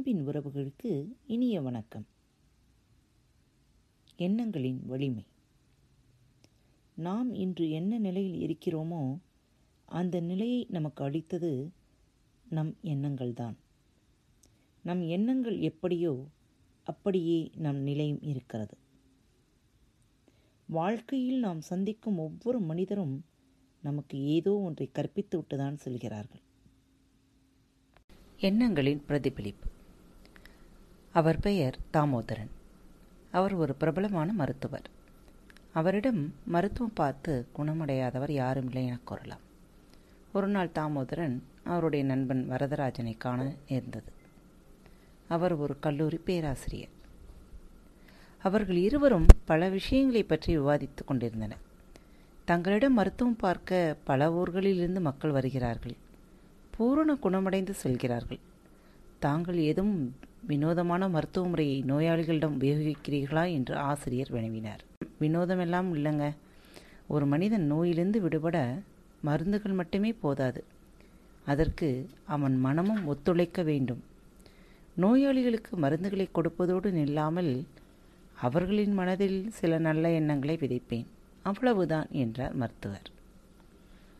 அன்பின் உறவுகளுக்கு இனிய வணக்கம். எண்ணங்களின் வலிமை. நாம் இன்று என்ன நிலையில் இருக்கிறோமோ அந்த நிலையை நமக்கு அளித்தது நம் எண்ணங்கள்தான். நம் எண்ணங்கள் எப்படியோ அப்படியே நம் நிலையும் இருக்கிறது. வாழ்க்கையில் நாம் சந்திக்கும் ஒவ்வொரு மனிதரும் நமக்கு ஏதோ ஒன்றை கற்பித்து விட்டுதான் செல்கிறார்கள். எண்ணங்களின் பிரதிபலிப்பு. அவர் பெயர் தாமோதரன். அவர் ஒரு பிரபலமான மருத்துவர். அவரிடம் மருத்துவம் பார்த்து குணமடையாதவர் யாரும் இல்லை என கூறலாம். ஒரு நாள் தாமோதரன் அவருடைய நண்பன் வரதராஜனை காண நேர்ந்தது. அவர் ஒரு கல்லூரி பேராசிரியர். அவர்கள் இருவரும் பல விஷயங்களை பற்றி விவாதித்துக் கொண்டிருந்தனர். தங்களிடம் மருத்துவம் பார்க்க பல ஊர்களிலிருந்து மக்கள் வருகிறார்கள். பூரண குணமடைந்து செல்கிறார்கள். தாங்கள் எதுவும் வினோதமான மருத்துவ முறையை நோயாளிகளிடம் உபயோகிக்கிறீர்களா என்று ஆசிரியர் வினவினார். வினோதமெல்லாம் இல்லைங்க. ஒரு மனிதன் நோயிலிருந்து விடுபட மருந்துகள் மட்டுமே போதாது. அதற்கு அவன் மனமும் ஒத்துழைக்க வேண்டும். நோயாளிகளுக்கு மருந்துகளை கொடுப்பதோடு நில்லாமல் அவர்களின் மனதில் சில நல்ல எண்ணங்களை விதைப்பேன். அவ்வளவுதான் என்றார் மருத்துவர்.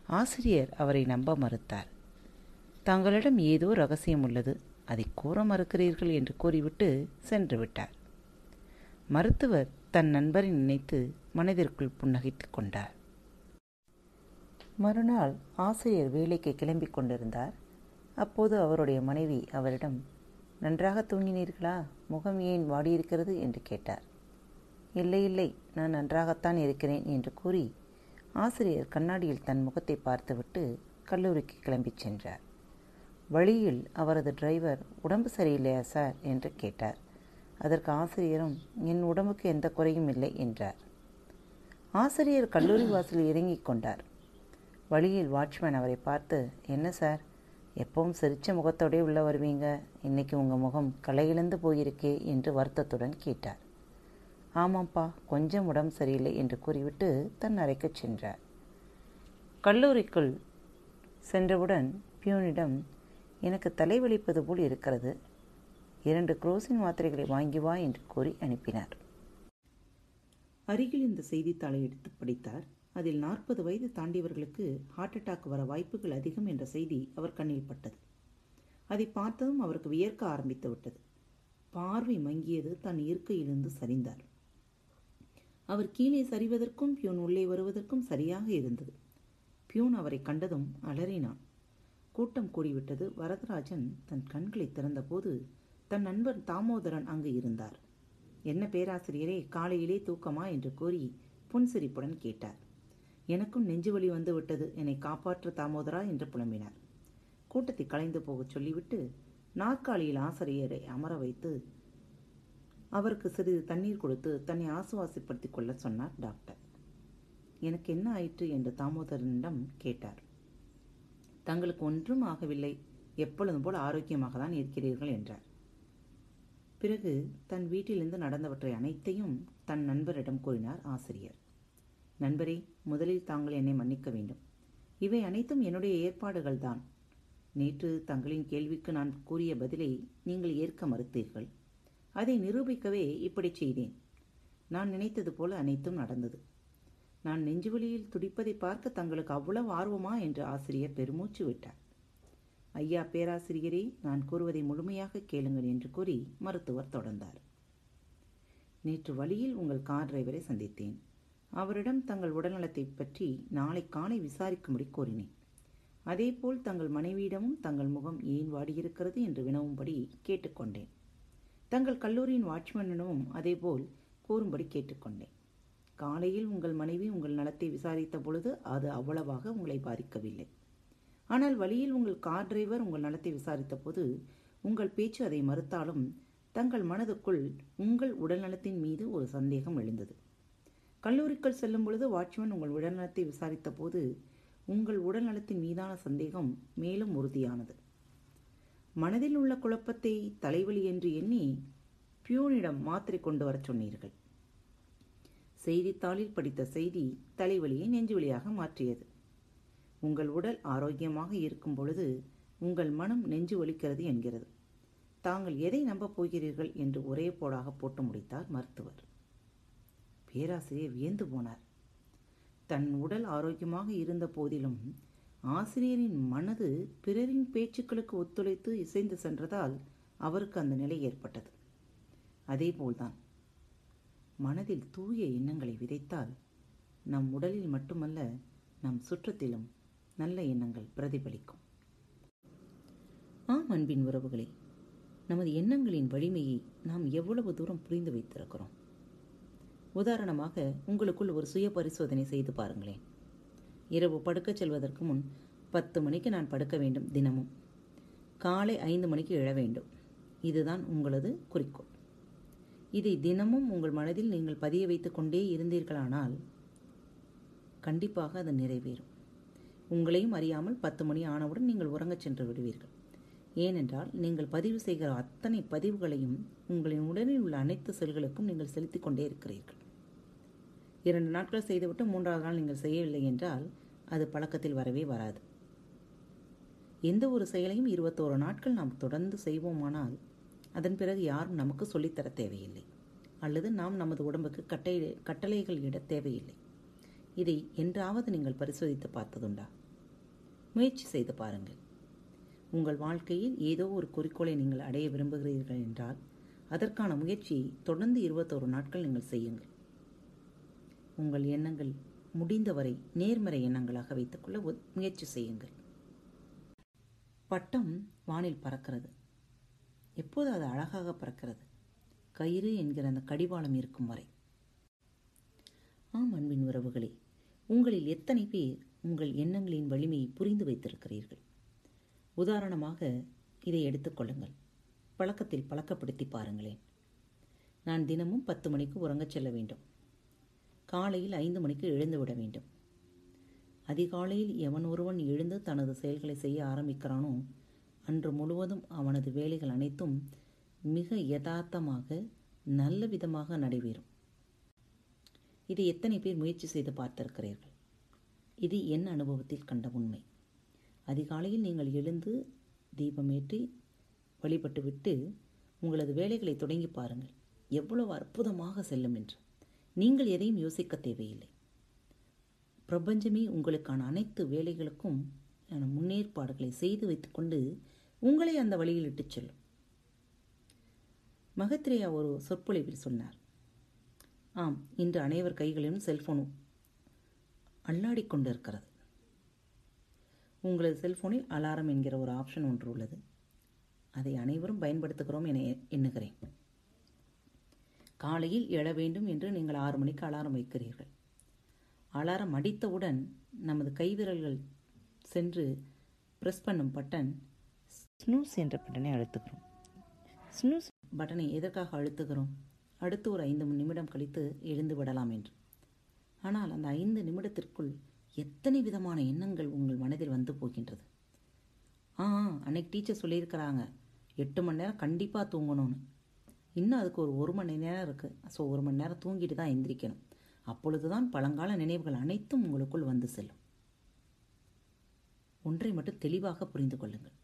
ஆசிரியர் அவரை நம்ப மறுத்தார். தங்களிடம் ஏதோ ரகசியம் உள்ளது. அதை கூற மறுக்கிறீர்கள் என்று கூறிவிட்டு சென்று விட்டார் மருத்துவர் தன் நண்பரை நினைத்து மனதிற்குள் புன்னகைத்துக் கொண்டார். மறுநாள் ஆசிரியர் வேலைக்கு கிளம்பிக் கொண்டிருந்தார். அப்போது அவருடைய மனைவி அவரிடம் நன்றாக தூங்கினீர்களா? முகம் ஏன் வாடியிருக்கிறது? என்று கேட்டார். இல்லை இல்லை நான் நன்றாகத்தான் இருக்கிறேன் என்று கூறி ஆசிரியர் கண்ணாடியில் தன் முகத்தை பார்த்துவிட்டு கல்லூரிக்கு கிளம்பிச் சென்றார். வழியில் அவரது டிரைவர் உடம்பு சரியில்லையா சார் என்று கேட்டார். அதற்கு ஆசிரியரும் என் உடம்புக்கு எந்த குறையும் இல்லை என்றார். ஆசிரியர் கல்லூரி வாசலில் இறங்கிக் கொண்டார். வழியில் வாட்ச்மேன் அவரை பார்த்து என்ன சார் எப்பவும் சிரித்த முகத்தோடே உள்ள வருவீங்க. இன்னைக்கு உங்கள் முகம் களையிழந்து போயிருக்கே என்று வருத்தத்துடன் கேட்டார். ஆமாம்ப்பா கொஞ்சம் உடம்பு சரியில்லை என்று கூறிவிட்டு தன் அறைக்கு சென்றார். கல்லூரிக்குள் சென்றவுடன் பியூனிடம் எனக்கு தலைவலிப்பது போல் இருக்கிறது. இரண்டு குரோசின் மாத்திரைகளை வாங்கி வா என்று கூறி அனுப்பினார். அருகில் இந்த செய்தித்தாளை எடுத்து படித்தார். அதில் நாற்பது வயது தாண்டியவர்களுக்கு ஹார்ட் அட்டாக் வர வாய்ப்புகள் அதிகம் என்ற செய்தி அவர் கண்ணில் பட்டது. அதை பார்த்ததும் அவருக்கு வியர்க்க ஆரம்பித்து விட்டது. பார்வை மங்கியது தன் இருக்கையிலிருந்து சரிந்தார். அவர் கீழே சரிவதற்கும் பியூன் உள்ளே வருவதற்கும் சரியாக இருந்தது. பியூன் அவரை கண்டதும் அலறினான். கூட்டம் கூடிவிட்டது. வரதராஜன் தன் கண்களை திறந்தபோது தன் நண்பர் தாமோதரன் அங்கு இருந்தார். என்ன பேராசிரியரே காலையிலே தூக்கமா? என்று கூறி புன்சிரிப்புடன் கேட்டார். எனக்கும் நெஞ்சுவலி வந்து விட்டது. என்னை காப்பாற்ற தாமோதரா? என்று புலம்பினார். கூட்டத்தை கலைந்து போகச் சொல்லிவிட்டு நாற்காலியில் ஆசிரியரை அமர வைத்து அவருக்கு சிறிது தண்ணீர் கொடுத்து தன்னை ஆசுவாசப்படுத்திக் கொள்ள சொன்னார் டாக்டர். எனக்கு என்ன ஆயிற்று? என்று தாமோதரனிடம் கேட்டார். தங்களுக்கு ஒன்றும் ஆகவில்லை. எப்பொழுதும் போல் ஆரோக்கியமாக தான் இருக்கிறீர்கள் என்றார். பிறகு தன் வீட்டிலிருந்து நடந்தவற்றை அனைத்தையும் தன் நண்பரிடம் கூறினார் ஆசிரியர். நண்பரே முதலில் தாங்கள் என்னை மன்னிக்க வேண்டும். இவை அனைத்தும் என்னுடைய ஏற்பாடுகள் தான் நேற்று தங்களின் கேள்விக்கு நான் கூறிய பதிலை நீங்கள் ஏற்க மறுத்தீர்கள். அதை நிரூபிக்கவே இப்படி செய்தேன். நான் நினைத்தது போல அனைத்தும் நடந்தது. நான் நெஞ்சுவலியில் துடிப்பதை பார்க்க தங்களுக்கு அவ்வளவு ஆர்வமா என்று ஆசிரியர் பெருமூச்சு விட்டார். ஐயா பேராசிரியரே நான் கூறுவதை முழுமையாக கேளுங்கள் என்று கூறி மருத்துவர் தொடர்ந்தார். நேற்று வழியில் உங்கள் கார் டிரைவரை சந்தித்தேன். அவரிடம் தங்கள் உடல்நலத்தை பற்றி நாளை காலை விசாரிக்கும்படி கூறினேன். அதேபோல் தங்கள் மனைவியிடமும் தங்கள் முகம் ஏன் வாடியிருக்கிறது என்று வினவும்படி கேட்டுக்கொண்டேன். தங்கள் கல்லூரியின் வாட்ச்மேனிடமும் அதேபோல் கூறும்படி கேட்டுக்கொண்டேன். காலையில் உங்கள் மனைவி உங்கள் நலத்தை விசாரித்த பொழுது அது அவ்வளவாக உங்களை பாதிக்கவில்லை. ஆனால் வழியில் உங்கள் கார் டிரைவர் உங்கள் நலத்தை விசாரித்த போது உங்கள் பேச்சு அதை மறுத்தாலும் தங்கள் மனதுக்குள் உங்கள் உடல்நலத்தின் மீது ஒரு சந்தேகம் எழுந்தது. கல்லூரிக்குள் செல்லும் பொழுது வாட்ச்மேன் உங்கள் உடல்நலத்தை விசாரித்த போது உங்கள் உடல்நலத்தின் மீதான சந்தேகம் மேலும் உறுதியானது. மனதில் உள்ள குழப்பத்தை தலைவலி என்று எண்ணி பியூனிடம் மாத்திரை கொண்டு வரச் சொன்னீர்கள். செய்தித்தாளில் படித்த செய்தி தலைவலியை நெஞ்சுவலியாக மாற்றியது. உங்கள் உடல் ஆரோக்கியமாக இருக்கும் பொழுது உங்கள் மனம் நெஞ்சு வலிக்கிறது என்கிறது. தாங்கள் எதை நம்பப் போகிறீர்கள் என்று ஒரே போடாக போட்டு முடித்தார் மருத்துவர். பேராசிரியர் வியந்து போனார். தன் உடல் ஆரோக்கியமாக இருந்த போதிலும் ஆசிரியரின் மனது பிறரின் பேச்சுக்களுக்கு ஒத்துழைத்து இசைந்து சென்றதால் அவருக்கு அந்த நிலை ஏற்பட்டது. அதேபோல்தான். மனதில் தூய எண்ணங்களை விதைத்தால் நம் உடலில் மட்டுமல்ல நம் சுற்றத்திலும் நல்ல எண்ணங்கள் பிரதிபலிக்கும். ஆம் அன்பின் உறவுகளே நமது எண்ணங்களின் வலிமையை நாம் எவ்வளவு தூரம் புரிந்து வைத்திருக்கிறோம்? உதாரணமாக உங்களுக்குள் ஒரு சுய பரிசோதனை செய்து பாருங்களேன். இரவு படுக்கச் செல்வதற்கு முன் பத்து மணிக்கு நான் படுக்க வேண்டும் தினமும். காலை ஐந்து மணிக்கு எழ வேண்டும். இதுதான் உங்களது குறிக்கோள். இதை தினமும் உங்கள் மனதில் நீங்கள் பதிய வைத்து கொண்டே இருந்தீர்களானால் கண்டிப்பாக அது நிறைவேறும். உங்களையும் அறியாமல் பத்து மணி ஆனவுடன் நீங்கள் உறங்கச் சென்று விடுவீர்கள். ஏனென்றால் நீங்கள் பதிவு செய்கிற அத்தனை பதிவுகளையும் உங்களின் உடலில் உள்ள அனைத்து செல்களுக்கும் நீங்கள் செலுத்திக் கொண்டே இருக்கிறீர்கள். இரண்டு நாட்கள் செய்துவிட்டு மூன்றாவது நாள் நீங்கள் செய்யவில்லை என்றால் அது பழக்கத்தில் வரவே வராது. எந்த ஒரு செயலையும் இருபத்தோரு நாட்கள் நாம் தொடர்ந்து செய்வோமானால் அதன் பிறகு யாரும் நமக்கு சொல்லித்தர தேவையில்லை. அல்லது நாம் நமது உடம்புக்கு கட்டளை கட்டளைகள் இட தேவையில்லை. இதை என்றாவது நீங்கள் பரிசோதித்து பார்த்ததுண்டா? முயற்சி செய்து பாருங்கள். உங்கள் வாழ்க்கையில் ஏதோ ஒரு குறிக்கோளை நீங்கள் அடைய விரும்புகிறீர்கள் என்றால் அதற்கான முயற்சியை தொடர்ந்து இருபத்தோரு நாட்கள் நீங்கள் செய்யுங்கள். உங்கள் எண்ணங்கள் முடிந்தவரை நேர்மறை எண்ணங்களாக வைத்துக்கொள்ள முயற்சி செய்யுங்கள். பட்டம் வானில் பறக்கிறது. எப்போது அது அழகாக பறக்கிறது? கயிறு என்கிற அந்த கடிவாளம் இருக்கும் வரை. ஆம் அன்பின் உறவுகளே உங்களில் எத்தனை பேர் உங்கள் எண்ணங்களின் வலிமையை புரிந்து வைத்திருக்கிறீர்கள்? உதாரணமாக இதை எடுத்துக்கொள்ளுங்கள் பழக்கத்தில் பழக்கப்படுத்தி பாருங்களேன். நான் தினமும் பத்து மணிக்கு உறங்கச் செல்ல வேண்டும். காலையில் ஐந்து மணிக்கு எழுந்து விட வேண்டும். அதிகாலையில் எவன் ஒருவன் எழுந்து தனது செயல்களை செய்ய ஆரம்பிக்கிறானோ அன்று முழுவதும் அவனது வேலைகள் அனைத்தும் மிக யதார்த்தமாக நல்ல விதமாக நடைபெறும். இதை எத்தனை பேர் முயற்சி செய்து பார்த்திருக்கிறீர்கள்? இது என் அனுபவத்தில் கண்ட உண்மை. அதிகாலையில் நீங்கள் எழுந்து தீபமேற்றி வழிபட்டுவிட்டு உங்களது வேலைகளை தொடங்கி பாருங்கள். எவ்வளவு அற்புதமாக செல்லும் என்று. நீங்கள் எதையும் யோசிக்க தேவையில்லை. பிரபஞ்சமே உங்களுக்கான அனைத்து வேலைகளுக்கும் முன்னேற்பாடுகளை செய்து வைத்துக்கொண்டு உங்களை அந்த வழியில் இட்டுச் செல்லும். மகத்ரேயா ஒரு சொற்பொழிவில் சொன்னார். ஆம் இன்று அனைவர் கைகளிலும் செல்போனும் அல்லாடி கொண்டிருக்கிறது. உங்களது செல்போனில் அலாரம் என்கிற ஒரு ஆப்ஷன் ஒன்று உள்ளது. அதை அனைவரும் பயன்படுத்துகிறோம் என எண்ணுகிறேன். காலையில் எழ வேண்டும் என்று நீங்கள் ஆறு மணிக்கு அலாரம் வைக்கிறீர்கள். அலாரம் அடித்தவுடன் நமது கைவிரல்கள் சென்று ப்ரெஸ் பண்ணும் பட்டன் ஸ்னூஸ் என்ற பட்டனை அழுத்துகிறோம் ஸ்னூஸ் பட்டனை எதற்காக அழுத்துகிறோம்? அடுத்து ஒரு ஐந்து நிமிடம் கழித்து எழுந்து விடலாம் என்று. ஆனால் அந்த ஐந்து நிமிடத்திற்குள் எத்தனை விதமான எண்ணங்கள் உங்கள் மனதில் வந்து போகின்றது? ஆ அன்னைக்கு டீச்சர் சொல்லியிருக்கிறாங்க எட்டு மணி நேரம் கண்டிப்பாக தூங்கணும்னு. இன்னும் அதுக்கு ஒரு ஒரு மணி நேரம் இருக்குது ஸோ ஒரு மணி நேரம் தூங்கிட்டு தான் எந்திரிக்கணும். அப்பொழுது தான் பழங்கால நினைவுகள் அனைத்தும் உங்களுக்குள் வந்து செல்லும். ஒன்றை மட்டும் தெளிவாக புரிந்து கொள்ளுங்கள்.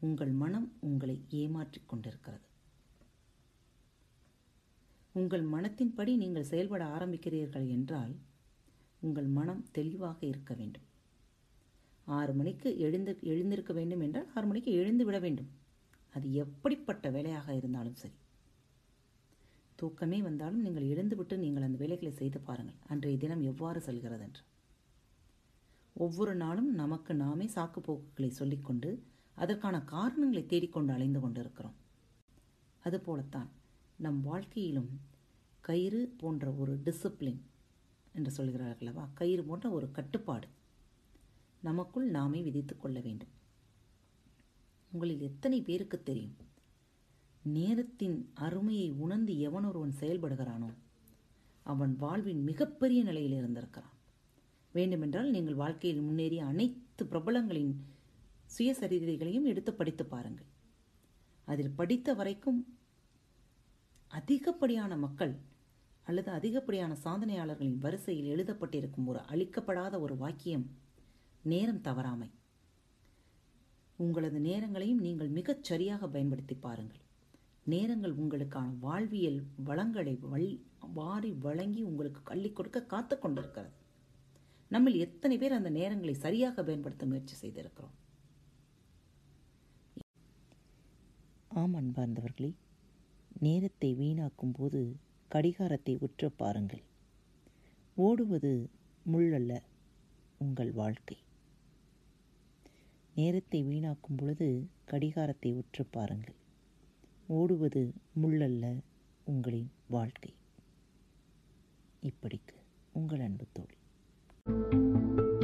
உங்கள் மனம் உங்களை ஏமாற்றிக் கொண்டிருக்கிறது. உங்கள் மனத்தின்படி நீங்கள் செயல்பட ஆரம்பிக்கிறீர்கள் என்றால் உங்கள் மனம் தெளிவாக இருக்க வேண்டும். ஆறு மணிக்கு எழுந்து எழுந்திருக்க வேண்டும் என்றால் ஆறு மணிக்கு எழுந்து விட வேண்டும். அது எப்படிப்பட்ட வேலையாக இருந்தாலும் சரி. தூக்கமே வந்தாலும் நீங்கள் எழுந்துவிட்டு நீங்கள் அந்த வேலைகளை செய்து பாருங்கள். அன்றைய தினம் எவ்வாறு செல்கிறது என்று ஒவ்வொரு நாளும் நமக்கு நாமே சாக்கு போக்குகளை சொல்லிக்கொண்டு அதற்கான காரணங்களை தேடிக்கொண்டு அலைந்து கொண்டிருக்கிறோம். அதுபோலத்தான் நம் வாழ்க்கையிலும் கயிறு போன்ற ஒரு டிசிப்ளின் என்று சொல்கிறார்களவா கயிறு போன்ற ஒரு கட்டுப்பாடு நமக்குள் நாமே விதித்து கொள்ள வேண்டும். உங்களில் எத்தனை பேருக்கு தெரியும்? நேரத்தின் அருமையை உணர்ந்து எவன் ஒருவன் செயல்படுகிறானோ அவன் வாழ்வின் மிகப்பெரிய நிலையில் இருந்திருக்கிறான். வேண்டுமென்றால் நீங்கள் வாழ்க்கையில் முன்னேறிய அனைத்து பிரபலங்களின் சுயசரிதைகளையும் எடுத்து படித்து பாருங்கள். அதில் படித்த வரைக்கும் அதிகப்படியான மக்கள் அல்லது அதிகப்படியான சாதனையாளர்களின் வரிசையில் எழுதப்பட்டிருக்கும் ஒரு அளிக்கப்படாத ஒரு வாக்கியம் நேரம் தவறாமை உங்களது நேரங்களையும் நீங்கள் மிகச் சரியாக பயன்படுத்தி பாருங்கள். நேரங்கள் உங்களுக்கான வாழ்வியல் வளங்களை வல் வாரி வழங்கி உங்களுக்கு கள்ளி கொடுக்க காத்து கொண்டிருக்கிறது. நம்மில் எத்தனை பேர் அந்த நேரங்களை சரியாக பயன்படுத்த முயற்சி செய்திருக்கிறோம்? ஆம் அன்பார்ந்தவர்களே நேரத்தை வீணாக்கும் போது கடிகாரத்தை உற்ற பாருங்கள். ஓடுவது முள்ளல்ல உங்கள் வாழ்க்கை. நேரத்தை வீணாக்கும் பொழுது கடிகாரத்தை உற்று பாருங்கள். ஓடுவது முள்ளல்ல உங்களின் வாழ்க்கை. இப்படிக்கு உங்கள் அன்பு தோழி. あ。